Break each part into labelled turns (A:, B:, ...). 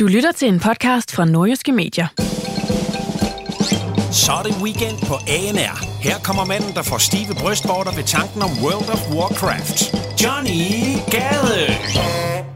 A: Du lytter til en podcast fra Nordjyske Medier.
B: Så er det weekend på ANR. Her kommer manden, der får stive brystvorter ved tanken om World of Warcraft. Johnny Gade!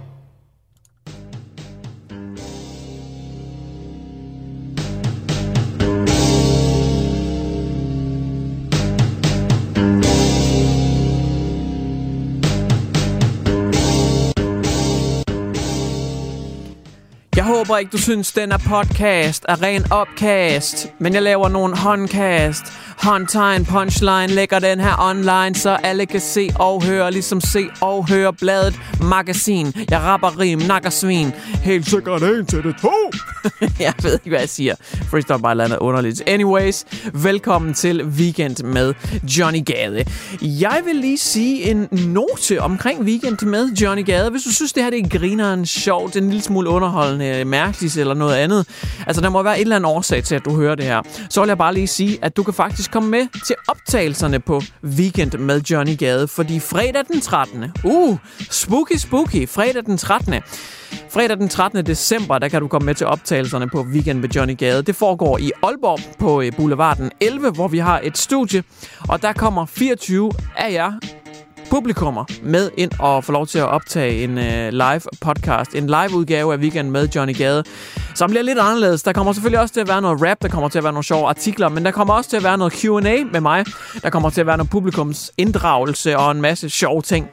C: Håber ikke, du synes, den er podcast er ren opkast. Men jeg laver nogle håndkast. Håndtegn, punchline, lægger den her online, så alle kan se og høre, ligesom se og høre bladet magasin. Jeg rapper rim, nakker svin. Helt sikkert en til det to. jeg ved ikke, hvad jeg siger. Freestyle bare landet underligt. Anyways, velkommen til Weekend med Johnny Gade. Jeg vil lige sige en note omkring Weekend med Johnny Gade. Hvis du synes, det her det er grineren, sjovt, en lille smule underholdende, mærkeligt eller noget andet. Altså, der må være et eller andet årsag til, at du hører det her. Så vil jeg bare lige sige, at du kan faktisk komme med til optagelserne på Weekend med Johnny Gade. Fordi fredag den 13. Uh, spooky spooky. Fredag den 13. Fredag den 13. december, der kan du komme med til optagelserne på Weekend med Johnny Gade. Det foregår i Aalborg på øh, Boulevarden 11, hvor vi har et studie. Og der kommer 24 af jer publikummer med ind og få lov til at optage en øh, live podcast, en live udgave af Weekend med Johnny Gade, som bliver lidt anderledes. Der kommer selvfølgelig også til at være noget rap, der kommer til at være nogle sjove artikler, men der kommer også til at være noget Q&A med mig. Der kommer til at være noget publikums inddragelse og en masse sjove ting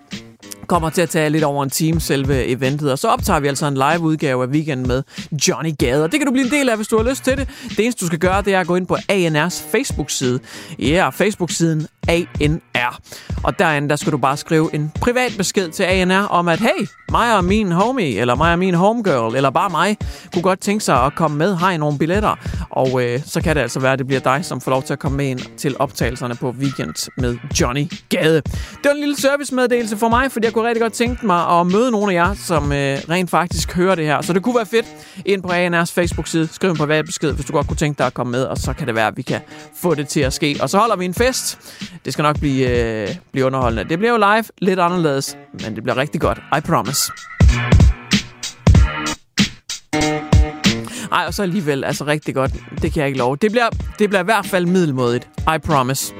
C: kommer til at tage lidt over en time selve eventet, og så optager vi altså en live udgave af Weekend med Johnny Gade. Og det kan du blive en del af, hvis du har lyst til det. Det eneste, du skal gøre, det er at gå ind på ANR's Facebook-side. Ja, yeah, Facebook-siden ANR. Og derinde, der skal du bare skrive en privat besked til ANR om, at hey, mig og min homie, eller mig og min homegirl, eller bare mig, kunne godt tænke sig at komme med. Har I nogle billetter? Og øh, så kan det altså være, at det bliver dig, som får lov til at komme med ind til optagelserne på Weekend med Johnny Gade. Det var en lille servicemeddelelse for mig, fordi jeg kunne rigtig godt tænke mig at møde nogle af jer, som øh, rent faktisk hører det her. Så det kunne være fedt ind på ANR's Facebook-side. Skriv en privat besked, hvis du godt kunne tænke dig at komme med, og så kan det være, at vi kan få det til at ske. Og så holder vi en fest. Det skal nok blive, øh, blive underholdende. Det bliver jo live, lidt anderledes, men det bliver rigtig godt. I promise. Ej, og så alligevel, altså rigtig godt. Det kan jeg ikke love. Det bliver, det bliver i hvert fald middelmådigt. I promise.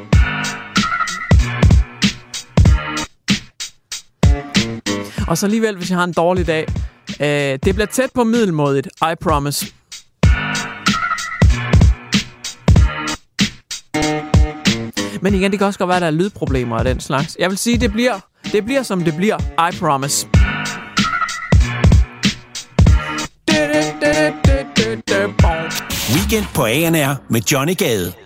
C: Og så alligevel, hvis jeg har en dårlig dag. Øh, det bliver tæt på middelmådigt. I promise. Men igen, det kan også godt være, at der er lydproblemer af den slags. Jeg vil sige, det bliver, det bliver som det bliver. I promise.
B: Weekend på ANR med Johnny Gade.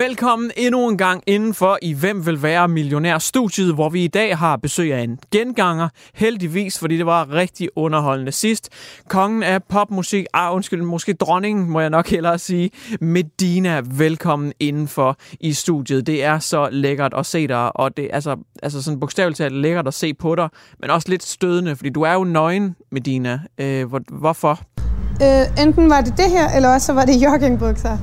C: Velkommen endnu en gang indenfor i Hvem vil være millionær studiet, hvor vi i dag har besøg af en genganger. Heldigvis, fordi det var rigtig underholdende sidst. Kongen af popmusik, ah undskyld, måske dronningen, må jeg nok hellere sige. Medina, velkommen indenfor i studiet. Det er så lækkert at se dig, og det er altså, altså sådan bogstaveligt talt lækkert at se på dig, men også lidt stødende, fordi du er jo nøgen, Medina. Øh, hvor, hvorfor?
D: Øh, enten var det det her, eller også var det joggingbukser.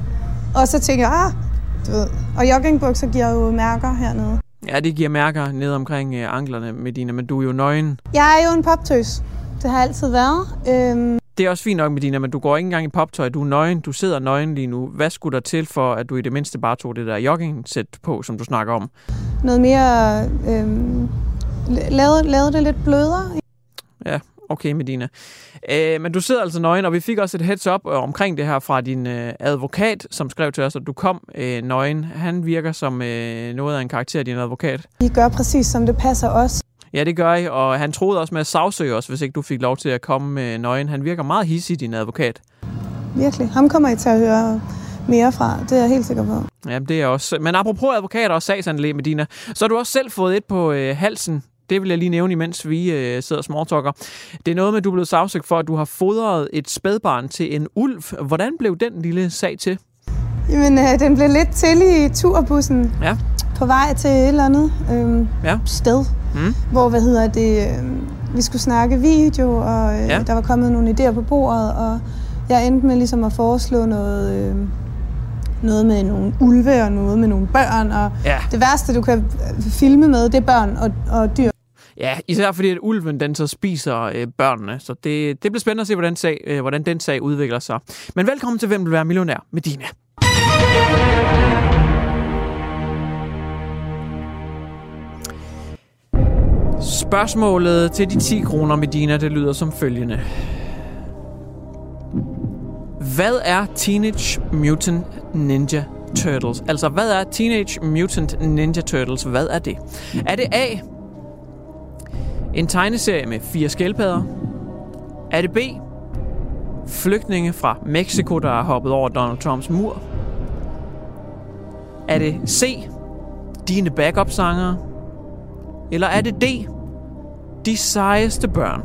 D: Og så tænkte jeg, ah, du ved. Og joggingbukser giver jo mærker hernede.
C: Ja, det giver mærker ned omkring øh, anklerne, Medina, men du er jo nøgen.
D: Jeg er jo en poptøs. Det har altid været. Øhm,
C: Det er også fint nok, Medina, men du går ikke engang i poptøj. Du er nøgen. Du sidder nøgen lige nu. Hvad skulle der til for, at du i det mindste bare tog det der jogging-sæt på, som du snakker om?
D: noget mere... Øhm, lavede, lavede det lidt blødere.
C: Ja, Okay, Medina. Øh, men du sidder altså nøgen, og vi fik også et heads up øh, omkring det her fra din øh, advokat, som skrev til os, at du kom øh, nøgen. Han virker som øh, noget af en karakter, din advokat.
D: I gør præcis, som det passer os.
C: Ja, det gør I, og han troede også med at sagsøge os, hvis ikke du fik lov til at komme med nøgen. Han virker meget hissig, din advokat.
D: Virkelig. Ham kommer I til at høre mere fra. Det er jeg helt sikker på.
C: Ja, det er også. Men apropos advokater og sagsanlæg, Medina, så har du også selv fået et på øh, halsen. Det vil jeg lige nævne, imens vi øh, sidder og småtalker. Det er noget med, at du er blevet sagsøgt for, at du har fodret et spædbarn til en ulv. Hvordan blev den lille sag til?
D: Jamen, øh, den blev lidt til i turbussen.
C: Ja.
D: På vej til et eller andet øh,
C: Ja.
D: sted.
C: Mm.
D: Hvor, hvad hedder det, øh, vi skulle snakke video, og øh,
C: Ja.
D: der var kommet nogle idéer på bordet, og jeg endte med ligesom at foreslå noget, øh, noget med nogle ulve og noget med nogle børn, og
C: Ja.
D: det værste, du kan filme med, det er børn og, og dyr.
C: Ja, især fordi, at ulven den så spiser øh, børnene. Så det, det bliver spændende at se, hvordan, sag, øh, hvordan den sag udvikler sig. Men velkommen til Hvem vil være millionær med Dina. Spørgsmålet til de 10 kroner, Medina, det lyder som følgende. Hvad er Teenage Mutant Ninja Turtles? Altså, hvad er Teenage Mutant Ninja Turtles? Hvad er det? Er det A, en tegneserie med fire skildpadder? Er det B, flygtninge fra Mexico, der har hoppet over Donald Trumps mur? Er det C, dine backup-sangere? Eller er det D, de sejeste børn?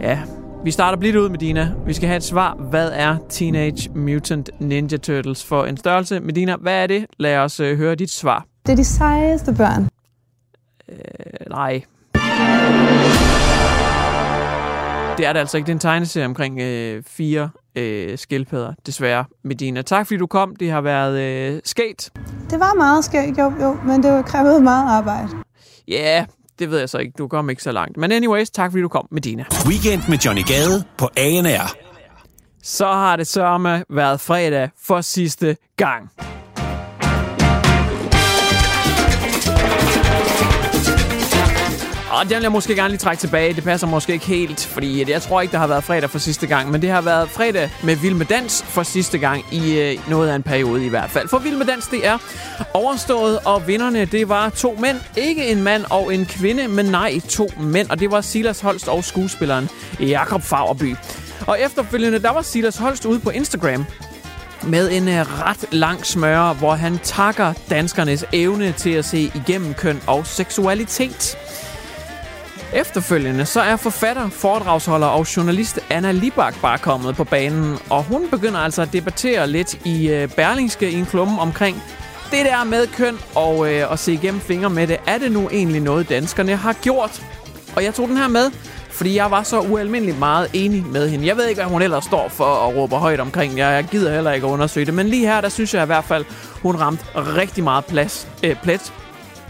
C: Ja, vi starter blidt ud med Dina. Vi skal have et svar. Hvad er Teenage Mutant Ninja Turtles for en størrelse? Medina, hvad er det? Lad os øh, høre dit svar.
D: Det er de sejeste børn.
C: Øh, nej. Det er det altså ikke. Det er en tegneserie omkring øh, fire øh, skildpadder, desværre, Medina. Tak fordi du kom. Det har været øh, skægt.
D: Det var meget skægt, jo, jo, men det krævede meget arbejde.
C: Ja, yeah, det ved jeg så ikke. Du kom ikke så langt. Men anyways, tak fordi du kom, Medina.
B: Weekend med Johnny Gade på ANR.
C: Så har det sørme været fredag for sidste gang. Og den vil jeg måske gerne lige trække tilbage. Det passer måske ikke helt, fordi jeg tror ikke, der har været fredag for sidste gang. Men det har været fredag med Vild med Dans for sidste gang i øh, noget af en periode i hvert fald. For Vild med Dans, det er overstået, og vinderne, det var to mænd. Ikke en mand og en kvinde, men nej, to mænd. Og det var Silas Holst og skuespilleren Jakob Fagerby. Og efterfølgende, der var Silas Holst ude på Instagram med en øh, ret lang smøre, hvor han takker danskernes evne til at se igennem køn og seksualitet. Efterfølgende så er forfatter, foredragsholder og journalist Anna Libak bare kommet på banen, og hun begynder altså at debattere lidt i øh, Berlingske i en klumme omkring det der med køn og øh, at se igennem fingre med det. Er det nu egentlig noget, danskerne har gjort? Og jeg tog den her med, fordi jeg var så ualmindeligt meget enig med hende. Jeg ved ikke, hvad hun ellers står for og råber højt omkring. Jeg, jeg gider heller ikke at undersøge det, men lige her, der synes jeg i hvert fald, hun ramte rigtig meget plads, øh, plet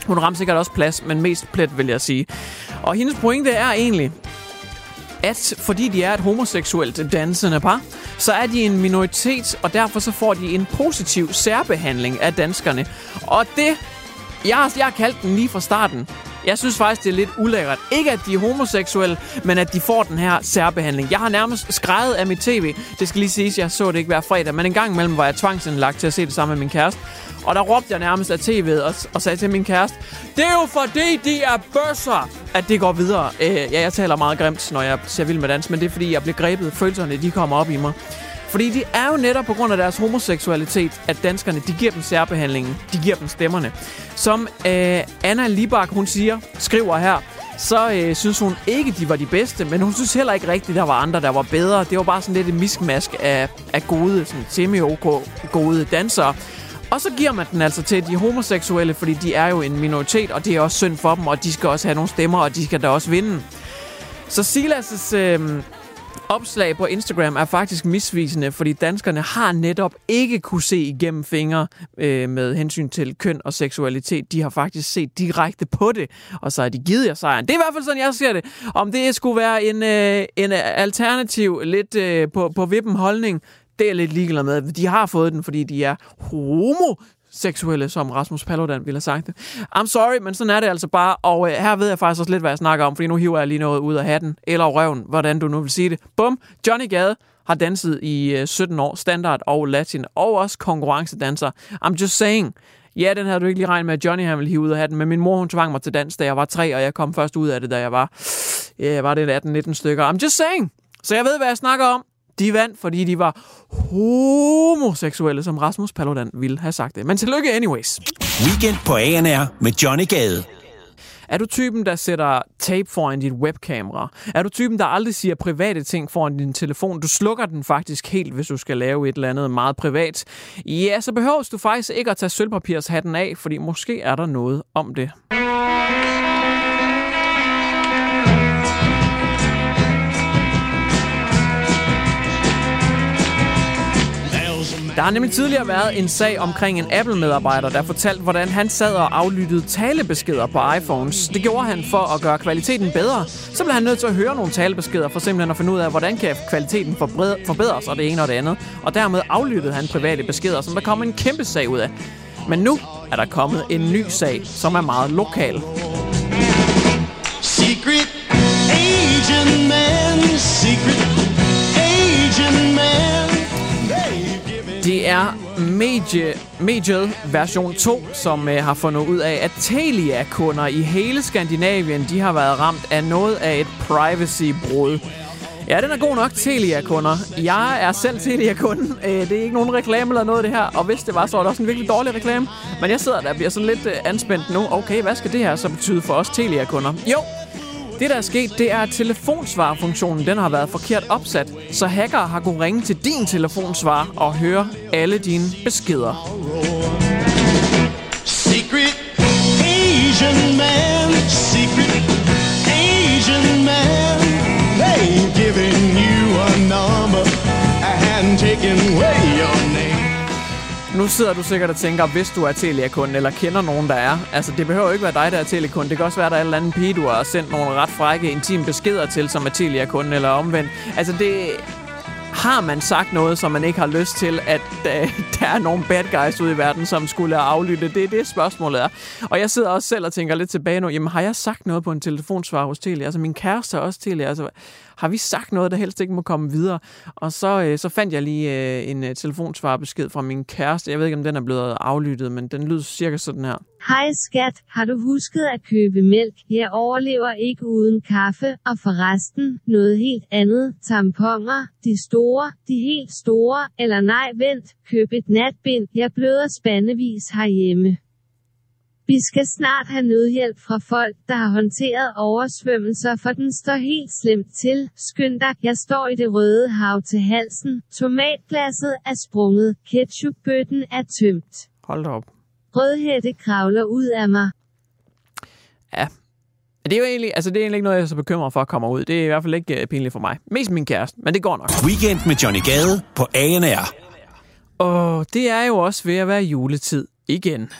C: hun ramte sikkert også plads, men mest plet, vil jeg sige. Og hendes pointe er egentlig, at fordi de er et homoseksuelt dansende par, så er de en minoritet, og derfor så får de en positiv særbehandling af danskerne. Og det, jeg, jeg har kaldt den lige fra starten, jeg synes faktisk, det er lidt ulækkert. Ikke at de er homoseksuelle, men at de får den her særbehandling. Jeg har nærmest skrejet af mit tv. Det skal lige siges, jeg så det ikke hver fredag, men en gang imellem var jeg tvangsindlagt til at se det sammen med min kæreste. Og der råbte jeg nærmest af tv'et og, og sagde til min kæreste, det er jo fordi, de er bøsser, at det går videre. Øh, ja, jeg taler meget grimt, når jeg ser vild med dans, men det er fordi, jeg bliver grebet. Følelserne, de kommer op i mig. Fordi det er jo netop på grund af deres homoseksualitet, at danskerne, de giver dem særbehandlingen. De giver dem stemmerne. Som øh, Anna Libak, hun siger, skriver her, så øh, synes hun ikke, de var de bedste, men hun synes heller ikke rigtigt, der var andre, der var bedre. Det var bare sådan lidt et miskmask af, af gode, sådan semi-ok gode dansere. Og så giver man den altså til de homoseksuelle, fordi de er jo en minoritet, og det er også synd for dem, og de skal også have nogle stemmer, og de skal da også vinde. Så Silas' øh, opslag på Instagram er faktisk misvisende, fordi danskerne har netop ikke kunne se igennem fingre øh, med hensyn til køn og seksualitet. De har faktisk set direkte på det, og så har de givet jer sejren. Det er i hvert fald sådan, jeg ser det. Om det skulle være en, øh, en alternativ, lidt øh, på, på vippen holdning, det er jeg lidt ligeglad med. De har fået den, fordi de er homo seksuelle, som Rasmus Paludan ville have sagt det. I'm sorry, men sådan er det altså bare, og øh, her ved jeg faktisk også lidt, hvad jeg snakker om, fordi nu hiver jeg lige noget ud af hatten, eller røven, hvordan du nu vil sige det. Bum, Johnny Gade har danset i øh, 17 år, standard og latin, og også konkurrencedanser. I'm just saying, Ja, den havde du ikke lige regnet med, at Johnny han ville hive ud af hatten, men min mor hun tvang mig til dans, da jeg var tre, og jeg kom først ud af det, da jeg var, ja, jeg var det 18-19 stykker. I'm just saying. Så jeg ved, hvad jeg snakker om. De vandt, fordi de var homoseksuelle, som Rasmus Paludan ville have sagt det. Men tillykke anyways.
B: Weekend på ANR med Johnny Gade.
C: Er du typen, der sætter tape foran dit webkamera? Er du typen, der aldrig siger private ting foran din telefon? Du slukker den faktisk helt, hvis du skal lave et eller andet meget privat. Ja, så behøver du faktisk ikke at tage sølvpapirshatten af, fordi måske er der noget om det. Der har nemlig tidligere været en sag omkring en Apple-medarbejder, der fortalte, hvordan han sad og aflyttede talebeskeder på iPhones. Det gjorde han for at gøre kvaliteten bedre. Så blev han nødt til at høre nogle talebeskeder for simpelthen at finde ud af, hvordan kan kvaliteten forbedres og det ene og det andet. Og dermed aflyttede han private beskeder, som der kom en kæmpe sag ud af. Men nu er der kommet en ny sag, som er meget lokal. Secret agent man, Medie, Medie version 2, som øh, har fundet ud af, at Telia-kunder i hele Skandinavien, de har været ramt af noget af et privacy-brud. Ja, den er god nok, Telia-kunder. Jeg er selv Telia-kunden. Øh, det er ikke nogen reklame eller noget det her. Og hvis det var, så var det også en virkelig dårlig reklame. Men jeg sidder der og bliver sådan lidt øh, anspændt nu. Okay, hvad skal det her så betyde for os Telia-kunder? Jo, det, der er sket, det er, at telefonsvarfunktionen den har været forkert opsat, så hacker har kunnet ringe til din telefonsvar og høre alle dine beskeder. Secret Asian man, secret Asian man, they giving you a number and taking away your name nu sidder du sikkert og tænker, hvis du er Telia-kunde, eller kender nogen, der er. Altså, det behøver ikke være dig, der er Telia-kunde. Det kan også være, der er en eller anden pige, du har sendt nogle ret frække, intime beskeder til, som er Telia-kunde, eller omvendt. Altså, det, har man sagt noget, som man ikke har lyst til, at øh, der er nogle bad guys ude i verden, som skulle aflytte? Det er det, spørgsmålet er. Og jeg sidder også selv og tænker lidt tilbage nu, jamen har jeg sagt noget på en telefonsvar hos Telia? Altså min kæreste er også Telia. Altså, har vi sagt noget, der helst ikke må komme videre? Og så, øh, så fandt jeg lige øh, en øh, telefonsvarbesked fra min kæreste. Jeg ved ikke, om den er blevet aflyttet, men den lyder cirka sådan her.
E: Hej skat, har du husket at købe mælk? Jeg overlever ikke uden kaffe, og forresten noget helt andet. Tamponer, de store, de helt store, eller nej vent, køb et natbind. Jeg bløder spandevis herhjemme. Vi skal snart have nødhjælp fra folk, der har håndteret oversvømmelser, for den står helt slemt til. Skynd dig, jeg står i det røde hav til halsen. Tomatglasset er sprunget. Ketchupbøtten er tømt.
C: Hold op.
E: Rødhætte kravler ud af mig.
C: Ja, det er jo egentlig, altså det er egentlig ikke noget, jeg er så bekymret for at komme ud. Det er i hvert fald ikke uh, pinligt for mig. Mest min kæreste, men det går nok.
B: Weekend med Johnny Gade på ANR.
C: Og det er jo også ved at være juletid igen.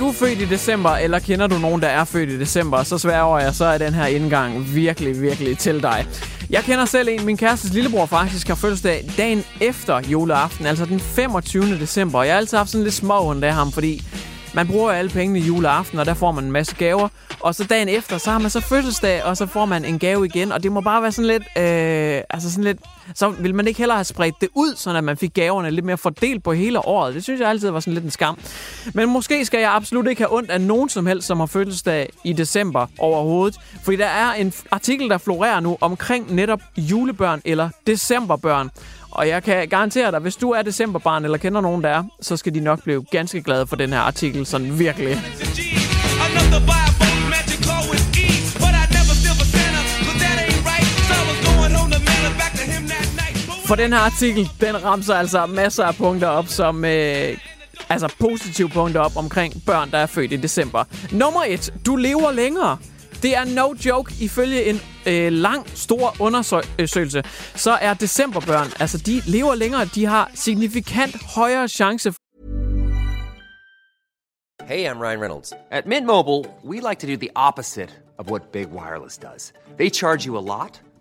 C: Du født i december, eller kender du nogen, der er født i december, så sværger jeg, så er den her indgang virkelig, virkelig til dig. Jeg kender selv en, min kærestes lillebror faktisk har fødselsdag dagen efter juleaften, altså den 25. december. Og jeg har altid haft sådan lidt små af ham, fordi man bruger alle pengene i juleaften, og der får man en masse gaver. Og så dagen efter, så har man så fødselsdag, og så får man en gave igen. Og det må bare være sådan lidt, øh, altså sådan lidt, så vil man ikke heller have spredt det ud, så at man fik gaverne lidt mere fordelt på hele året. Det synes jeg altid var sådan lidt en skam. Men måske skal jeg absolut ikke have ondt af nogen som helst, som har fødselsdag i december overhovedet. Fordi der er en artikel, der florerer nu omkring netop julebørn eller decemberbørn. Og jeg kan garantere dig, hvis du er decemberbarn eller kender nogen, der er, så skal de nok blive ganske glade for den her artikel, sådan virkelig. For den her artikel, den ramser altså masser af punkter op, som øh, altså positive punkter op omkring børn, der er født i december. Nummer et, du lever længere. Det er no joke. Ifølge en øh, lang, stor undersøgelse, så er decemberbørn, altså de lever længere, de har signifikant højere chance.
F: Hey, I'm Ryan Reynolds. At Mint Mobile, we like to do the opposite of what Big Wireless does. They charge you a lot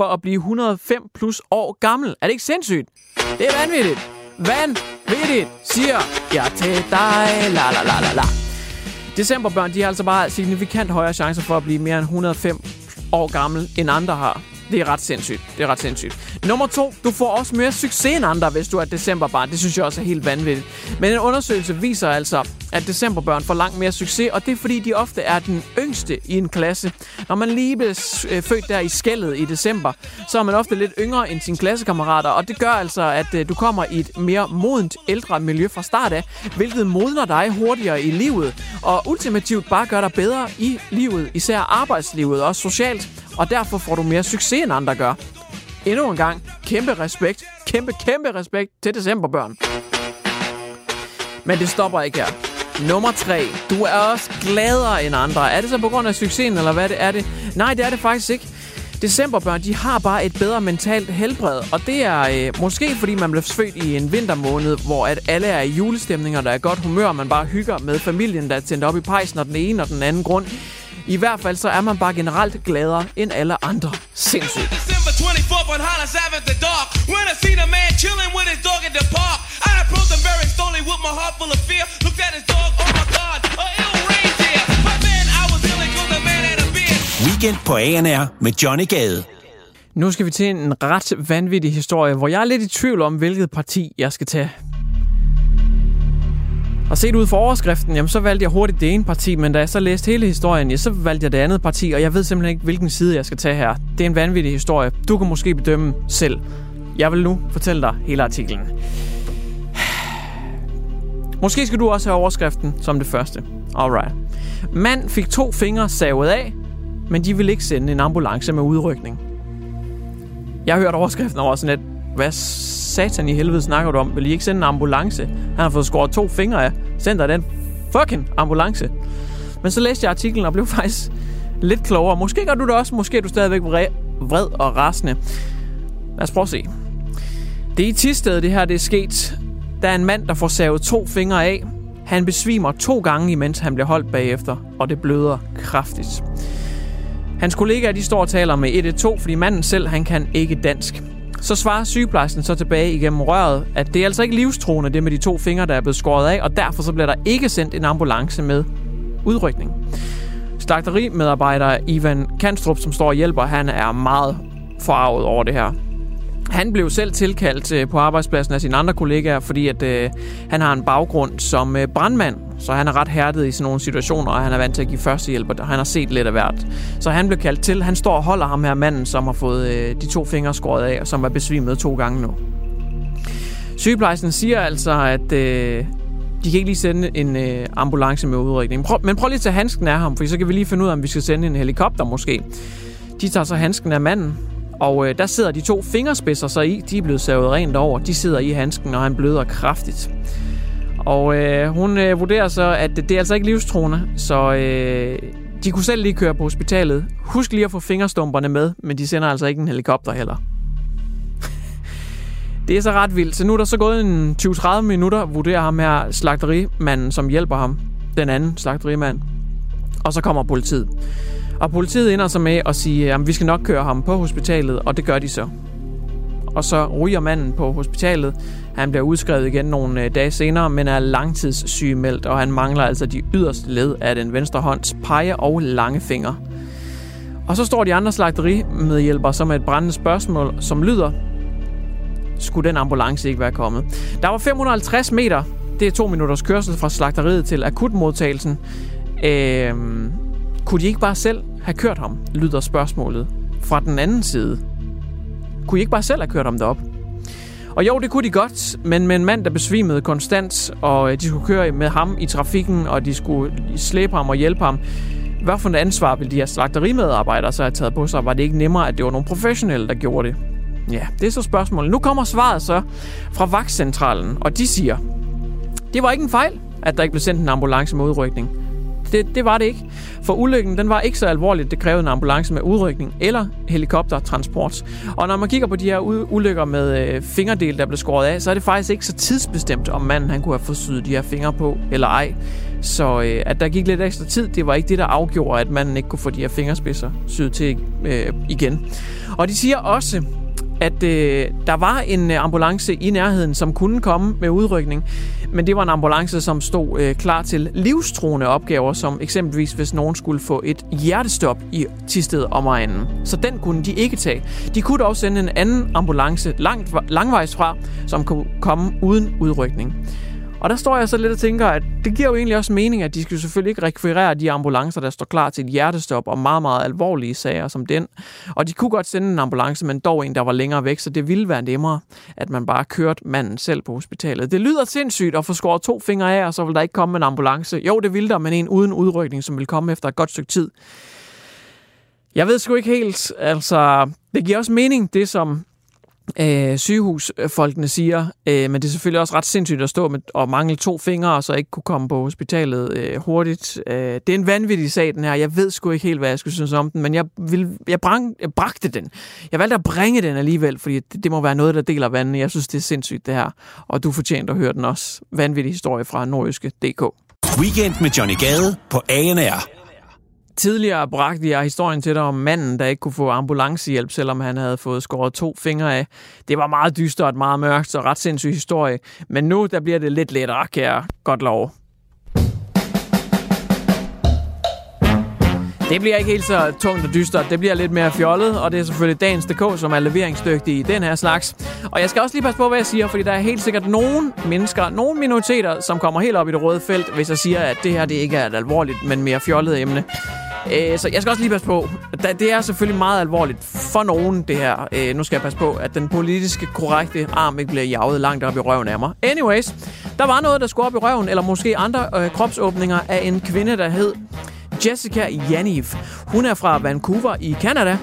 C: For at blive 105 plus år gammel. Er det ikke sindssygt? Det er vanvittigt. Vanvittigt, siger jeg til dig. La la la la la. Decemberbørn, de har altså bare signifikant højere chancer for at blive mere end 105 år gammel, end andre har. Det er ret sindssygt. Det er ret sindssygt. Nummer to, du får også mere succes end andre, hvis du er decemberbarn. Det synes jeg også er helt vanvittigt. Men en undersøgelse viser altså, at decemberbørn får langt mere succes, og det er fordi, de ofte er den yngste i en klasse. Når man lige bliver øh, født der i skældet i december, så er man ofte lidt yngre end sine klassekammerater, og det gør altså, at øh, du kommer i et mere modent ældre miljø fra start af, hvilket modner dig hurtigere i livet, og ultimativt bare gør dig bedre i livet, især arbejdslivet, og socialt, og derfor får du mere succes end andre gør. Endnu en gang, kæmpe respekt, kæmpe, kæmpe respekt til decemberbørn. Men det stopper ikke her. Nummer 3. Du er også gladere end andre. Er det så på grund af succesen, eller hvad det er det? Nej, det er det faktisk ikke. Decemberbørn, de har bare et bedre mentalt helbred, og det er øh, måske fordi man blev født i en vintermåned, hvor at alle er i julestemninger, og der er godt humør, og man bare hygger med familien, der er tændt op i pejsen, og den ene og den anden grund. I hvert fald så er man bare generelt gladere end alle andre. Sindssygt.
G: December 24th on Hollis Ave at the dark. When I seen a man chilling with his dog at the park, I approached him very slowly with my heart full of fear. Looked at his dog, oh my god, a ill reindeer. But man, I was feeling cool, the man had a beard.
B: Weekend på ANR med Johnny Gade.
C: Nu skal vi til en ret vanvittig historie, hvor jeg er lidt i tvivl om, hvilket parti jeg skal tage. Og set ud for overskriften, jamen, så valgte jeg hurtigt det ene parti, men da jeg så læste hele historien, ja, så valgte jeg det andet parti, og jeg ved simpelthen ikke, hvilken side jeg skal tage her. Det er en vanvittig historie. Du kan måske bedømme selv. Jeg vil nu fortælle dig hele artiklen. Måske skal du også have overskriften som det første. Alright. Mand fik to fingre savet af, men de vil ikke sende en ambulance med udrykning. Jeg har hørt overskriften over sådan lidt, hvad satan i helvede snakker du om? Vil I ikke sende en ambulance? Han har fået skåret to fingre af. Send dig den fucking ambulance. Men så læste jeg artiklen og blev faktisk lidt klogere. Måske gør du det også. Måske er du stadigvæk vred og rasende. Lad os prøve at se. Det er i Tisted, det her det er sket. Der er en mand, der får savet to fingre af. Han besvimer to gange, imens han bliver holdt bagefter, og det bløder kraftigt. Hans kollegaer de står og taler med 112, fordi manden selv han kan ikke dansk. Så svarer sygeplejersken så tilbage igennem røret, at det er altså ikke livstruende, det med de to fingre, der er blevet skåret af, og derfor så bliver der ikke sendt en ambulance med udrykning. Slagterimedarbejder Ivan Kanstrup, som står og hjælper, han er meget forarvet over det her. Han blev selv tilkaldt øh, på arbejdspladsen af sine andre kollegaer, fordi at, øh, han har en baggrund som øh, brandmand, så han er ret hærdet i sådan nogle situationer, og han er vant til at give førstehjælp, og han har set lidt af hvert. Så han blev kaldt til. Han står og holder ham her manden, som har fået øh, de to fingre skåret af, og som er besvimet to gange nu. Sygeplejersken siger altså, at øh, de kan ikke lige sende en øh, ambulance med udrykning. Prøv, men prøv lige at tage handsken af ham, for så kan vi lige finde ud af, om vi skal sende en helikopter måske. De tager så handsken af manden, og øh, der sidder de to fingerspidser så i. De er blevet savet rent over. De sidder i handsken, og han bløder kraftigt. Og øh, hun øh, vurderer så, at det, er altså ikke livstruende, så øh, de kunne selv lige køre på hospitalet. Husk lige at få fingerstumperne med, men de sender altså ikke en helikopter heller. det er så ret vildt. Så nu er der så gået en 20-30 minutter, vurderer ham her slagterimanden, som hjælper ham. Den anden slagterimand. Og så kommer politiet. Og politiet ender så med at sige, at vi skal nok køre ham på hospitalet, og det gør de så. Og så ryger manden på hospitalet. Han bliver udskrevet igen nogle øh, dage senere, men er langtidssygemeldt, og han mangler altså de yderste led af den venstre hånds pege og lange fingre. Og så står de andre slagterimedhjælpere så som et brændende spørgsmål, som lyder, skulle den ambulance ikke være kommet? Der var 550 meter, det er to minutters kørsel fra slagteriet til akutmodtagelsen. Øh, kunne de ikke bare selv have kørt ham, lyder spørgsmålet fra den anden side. Kunne de ikke bare selv have kørt ham derop? Og jo, det kunne de godt, men med en mand, der besvimede konstant, og øh, de skulle køre med ham i trafikken, og de skulle slæbe ham og hjælpe ham. Hvad for et ansvar ville de her slagterimedarbejdere så have taget på sig? Var det ikke nemmere, at det var nogle professionelle, der gjorde det? Ja, det er så spørgsmålet. Nu kommer svaret så fra vagtcentralen, og de siger, det var ikke en fejl, at der ikke blev sendt en ambulance med udrykning. Det, det var det ikke. For ulykken den var ikke så alvorlig, det krævede en ambulance med udrykning eller helikoptertransport. Og når man kigger på de her ulykker med øh, fingerdel, der blev skåret af, så er det faktisk ikke så tidsbestemt, om manden han kunne have fået syet de her fingre på eller ej. Så øh, at der gik lidt ekstra tid, det var ikke det, der afgjorde, at manden ikke kunne få de her fingerspidser syet til øh, igen. Og de siger også, at øh, der var en øh, ambulance i nærheden, som kunne komme med udrykning, men det var en ambulance, som stod øh, klar til livstruende opgaver, som eksempelvis hvis nogen skulle få et hjertestop i Tisted omegnen. Så den kunne de ikke tage. De kunne dog sende en anden ambulance langt, langvejs fra, som kunne komme uden udrykning. Og der står jeg så lidt og tænker, at det giver jo egentlig også mening, at de skal selvfølgelig ikke rekvirere de ambulancer, der står klar til et hjertestop og meget, meget alvorlige sager som den. Og de kunne godt sende en ambulance, men dog en, der var længere væk, så det ville være nemmere, at man bare kørte manden selv på hospitalet. Det lyder sindssygt at få skåret to fingre af, og så vil der ikke komme en ambulance. Jo, det ville der, men en uden udrykning, som vil komme efter et godt stykke tid. Jeg ved sgu ikke helt, altså, det giver også mening, det som øh, sygehusfolkene siger, øh, men det er selvfølgelig også ret sindssygt at stå med og mangle to fingre, og så ikke kunne komme på hospitalet øh, hurtigt. Øh, det er en vanvittig sag, den her. Jeg ved sgu ikke helt, hvad jeg skulle synes om den, men jeg, vil, jeg, brang, jeg bragte den. Jeg valgte at bringe den alligevel, fordi det, det må være noget, der deler vandene. Jeg synes, det er sindssygt, det her. Og du fortjener at høre den også. Vanvittig historie fra nordjyske.dk.
B: Weekend med Johnny Gade på ANR.
C: Tidligere bragte jeg historien til dig om manden, der ikke kunne få ambulancehjælp, selvom han havde fået skåret to fingre af. Det var meget dystert, meget mørkt og ret sindssyg historie. Men nu der bliver det lidt lettere, kan jeg godt love. Det bliver ikke helt så tungt og dystert. Det bliver lidt mere fjollet, og det er selvfølgelig dagens DK, som er leveringsdygtig i den her slags. Og jeg skal også lige passe på, hvad jeg siger, fordi der er helt sikkert nogen mennesker, nogle minoriteter, som kommer helt op i det røde felt, hvis jeg siger, at det her det ikke er et alvorligt, men mere fjollet emne. Øh, så jeg skal også lige passe på. Det er selvfølgelig meget alvorligt for nogen, det her. Øh, nu skal jeg passe på, at den politiske korrekte arm ikke bliver jaget langt op i røven af mig. Anyways, der var noget, der skulle op i røven, eller måske andre øh, kropsåbninger af en kvinde, der hed Jessica Yaniv. Hun er fra Vancouver i Canada,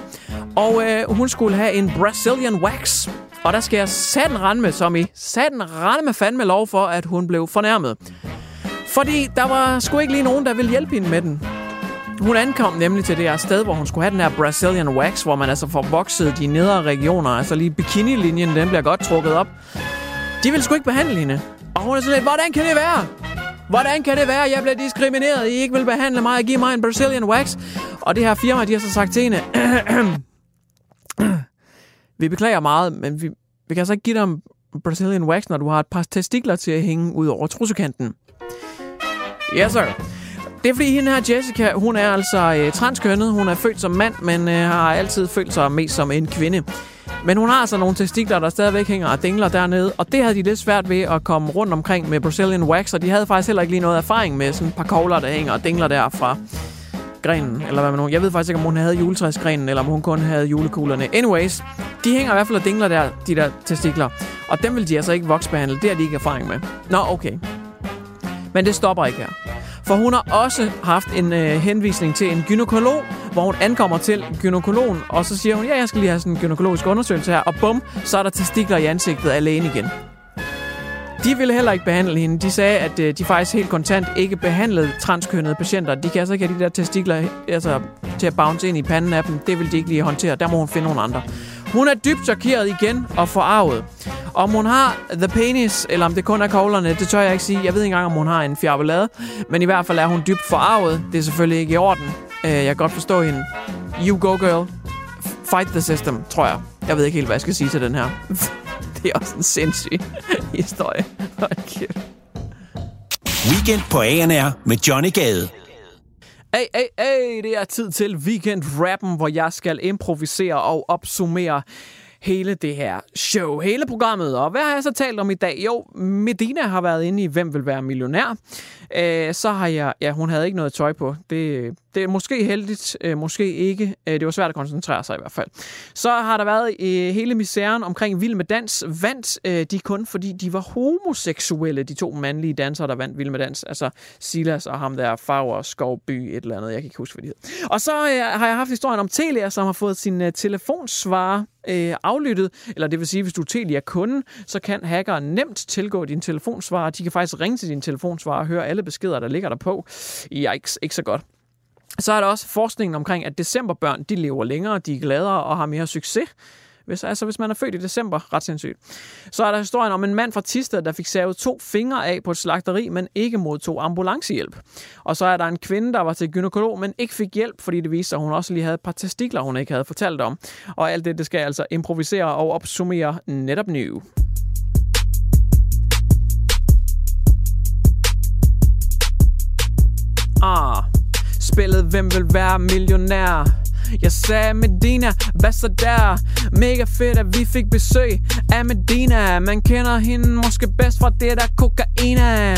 C: og øh, hun skulle have en Brazilian wax. Og der skal jeg satan rende som i satan rende fandme lov for, at hun blev fornærmet. Fordi der var sgu ikke lige nogen, der ville hjælpe hende med den. Hun ankom nemlig til det her sted, hvor hun skulle have den her Brazilian wax, hvor man altså får vokset de nedre regioner, altså lige bikini-linjen, den bliver godt trukket op. De vil sgu ikke behandle hende. Og hun er sådan lidt, hvordan kan det være? Hvordan kan det være, at jeg bliver diskrimineret? I ikke vil behandle mig og give mig en Brazilian wax? Og det her firma, de har så sagt til hende, vi beklager meget, men vi, vi kan altså ikke give dig en Brazilian wax, når du har et par testikler til at hænge ud over trussekanten. Yes, sir. Det er fordi hende her, Jessica, hun er altså øh, transkønnet. Hun er født som mand, men øh, har altid følt sig mest som en kvinde. Men hun har altså nogle testikler, der stadigvæk hænger og dingler dernede, og det havde de lidt svært ved at komme rundt omkring med Brazilian Wax, og de havde faktisk heller ikke lige noget erfaring med sådan et par kogler, der hænger og dingler derfra grenen, eller hvad man nu. Jeg ved faktisk ikke, om hun havde juletræsgrenen, eller om hun kun havde julekuglerne. Anyways, de hænger i hvert fald og dingler der, de der testikler. Og dem vil de altså ikke voksbehandle. Det har de ikke erfaring med. Nå, okay. Men det stopper ikke her. For hun har også haft en øh, henvisning til en gynekolog, hvor hun ankommer til gynekologen, og så siger hun, ja, jeg skal lige have sådan en gynekologisk undersøgelse her, og bum, så er der testikler i ansigtet af lægen igen. De ville heller ikke behandle hende. De sagde, at øh, de faktisk helt kontant ikke behandlede transkønnede patienter. De kan altså ikke have de der testikler altså, til at bounce ind i panden af dem. Det vil de ikke lige håndtere. Der må hun finde nogle andre. Hun er dybt chokeret igen og forarvet. Om hun har the penis, eller om det kun er koglerne, det tør jeg ikke sige. Jeg ved ikke engang, om hun har en fjarvelade. Men i hvert fald er hun dybt forarvet. Det er selvfølgelig ikke i orden. Øh, jeg kan godt forstå hende. You go, girl. Fight the system, tror jeg. Jeg ved ikke helt, hvad jeg skal sige til den her. det er også en sindssyg historie. Okay.
B: Weekend på ANR med Johnny Gade.
C: Hey, hey, hey, det er tid til weekend-rappen, hvor jeg skal improvisere og opsummere hele det her show, hele programmet. Og hvad har jeg så talt om i dag? Jo, Medina har været inde i Hvem vil være millionær? Øh, så har jeg... Ja, hun havde ikke noget tøj på. Det det er måske heldigt, øh, måske ikke. Øh, det var svært at koncentrere sig i hvert fald. Så har der været øh, hele misæren omkring Vild med Dans. Vandt øh, de kun, fordi de var homoseksuelle, de to mandlige dansere, der vandt Vild med Dans. Altså Silas og ham der, Fagre Skovby, et eller andet. Jeg kan ikke huske, hvad de hed. Og så øh, har jeg haft historien om Telia, som har fået sin øh, telefonsvarer øh, aflyttet, eller det vil sige, hvis du er Telia-kunde, så kan hackeren nemt tilgå din telefonsvarer. De kan faktisk ringe til din telefonsvarer og høre alle beskeder, der ligger der på. Yikes, ikke så godt. Så er der også forskningen omkring, at decemberbørn, de lever længere, de er gladere og har mere succes. Hvis, altså hvis man er født i december, ret sindssygt. Så er der historien om en mand fra Tisted, der fik savet to fingre af på et slagteri, men ikke modtog ambulancehjælp. Og så er der en kvinde, der var til gynekolog, men ikke fik hjælp, fordi det viste sig, at hun også lige havde et par testikler, hun ikke havde fortalt om. Og alt det, det skal jeg altså improvisere og opsummere netop nu. Spillet Hvem vil være millionær? Jeg sagde Medina, hvad så der? Mega fedt, at vi fik besøg af Medina. Man kender hende måske bedst fra det der kokaina.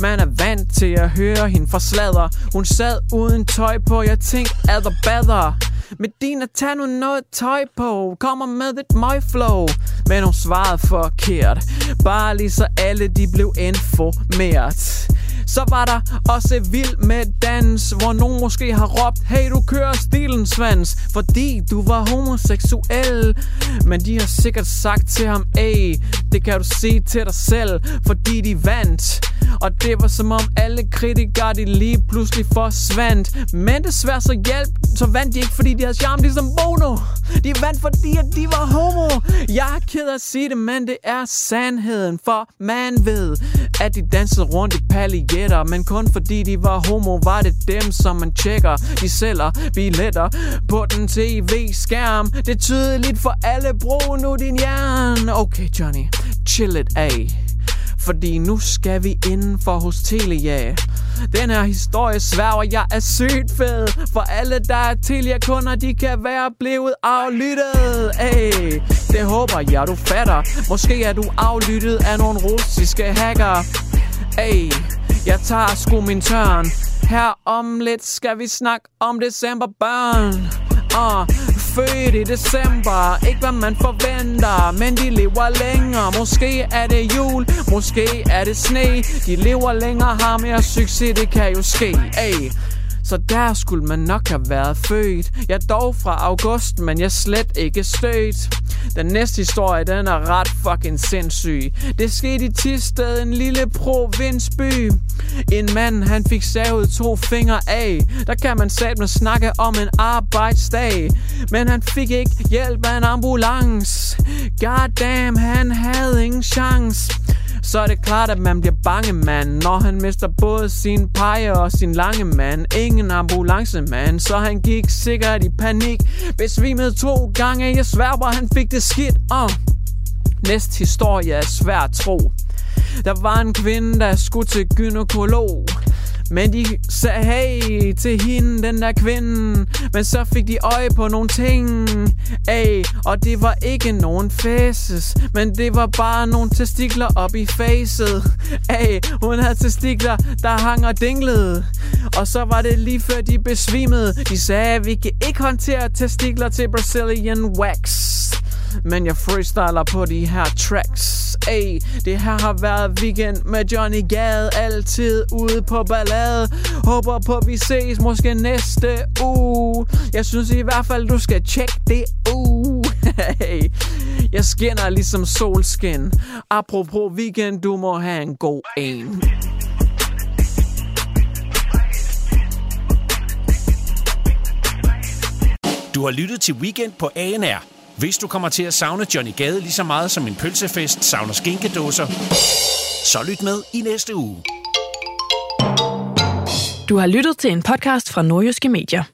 C: Man er vant til at høre hende fra sladder. Hun sad uden tøj på, jeg tænkte, adder badder Medina, tag nu noget tøj på. Kommer med et møgflow. Men hun svarede forkert. Bare lige så alle de blev informeret så var der også vild med dans, hvor nogen måske har råbt, hey du kører stilen svans, fordi du var homoseksuel. Men de har sikkert sagt til ham, Hey det kan du sige til dig selv, fordi de vandt. Og det var som om alle kritikere de lige pludselig forsvandt. Men desværre så hjælp, så vandt de ikke, fordi de havde charme ligesom Bono. De vandt, fordi at de var homo. Jeg er ked at sige det, men det er sandheden. For man ved, at de dansede rundt i paljetter. Men kun fordi de var homo, var det dem, som man tjekker. De sælger billetter på den tv-skærm. Det er tydeligt for alle, brug nu din hjerne. Okay, Johnny, chill it af. Fordi nu skal vi inden for hos Telia. Den her historie sværger, jeg er sygt fed. For alle, der er Telia-kunder, de kan være blevet aflyttet. Hey, det håber jeg, du fatter. Måske er du aflyttet af nogle russiske hacker. Hey, jeg tager sgu min tørn. Her om lidt skal vi snakke om decemberbørn. Uh, ah, født i december. Ikke hvad man forventer Men de lever længere. Måske er det jul Måske er det sne. De lever længere Har mere succes Det kan jo ske. Ay. så der skulle man nok have været født. Jeg er dog fra august, men jeg er slet ikke stødt. Den næste historie, den er ret fucking sindssyg. Det skete i Tisted, en lille provinsby. En mand, han fik savet to fingre af. Der kan man med snakke om en arbejdsdag. Men han fik ikke hjælp af en ambulance. God damn, han havde ingen chance. Så er det klart, at man bliver bange, mand. Når han mister både sin pege og sin lange mand. Ingen ambulancemand, så han gik sikkert i panik. Besvimede to gange, jeg sværger, han fik det skidt. Og næste historie er svært tro. Der var en kvinde, der skulle til gynekolog. Men de sagde hey til hende, den der kvinde. Men så fik de øje på nogle ting. Ay, Og det var ikke nogen faces. Men det var bare nogle testikler op i facet. Ay, Hun havde testikler, der hang og dinglede. Og så var det lige før de besvimede. De sagde, vi kan ikke håndtere testikler til Brazilian wax men jeg freestyler på de her tracks. Ey, det her har været weekend med Johnny Gade Altid ude på ballade. Håber på vi ses måske næste uge. Jeg synes i hvert fald du skal tjekke det uge. Hey. Jeg skinner ligesom solskin. Apropos weekend, du må have en god en.
B: Du har lyttet til Weekend på ANR. Hvis du kommer til at savne Johnny Gade lige så meget som en pølsefest savner skinkedåser, så lyt med i næste uge.
A: Du har lyttet til en podcast fra Nordjyske Medier.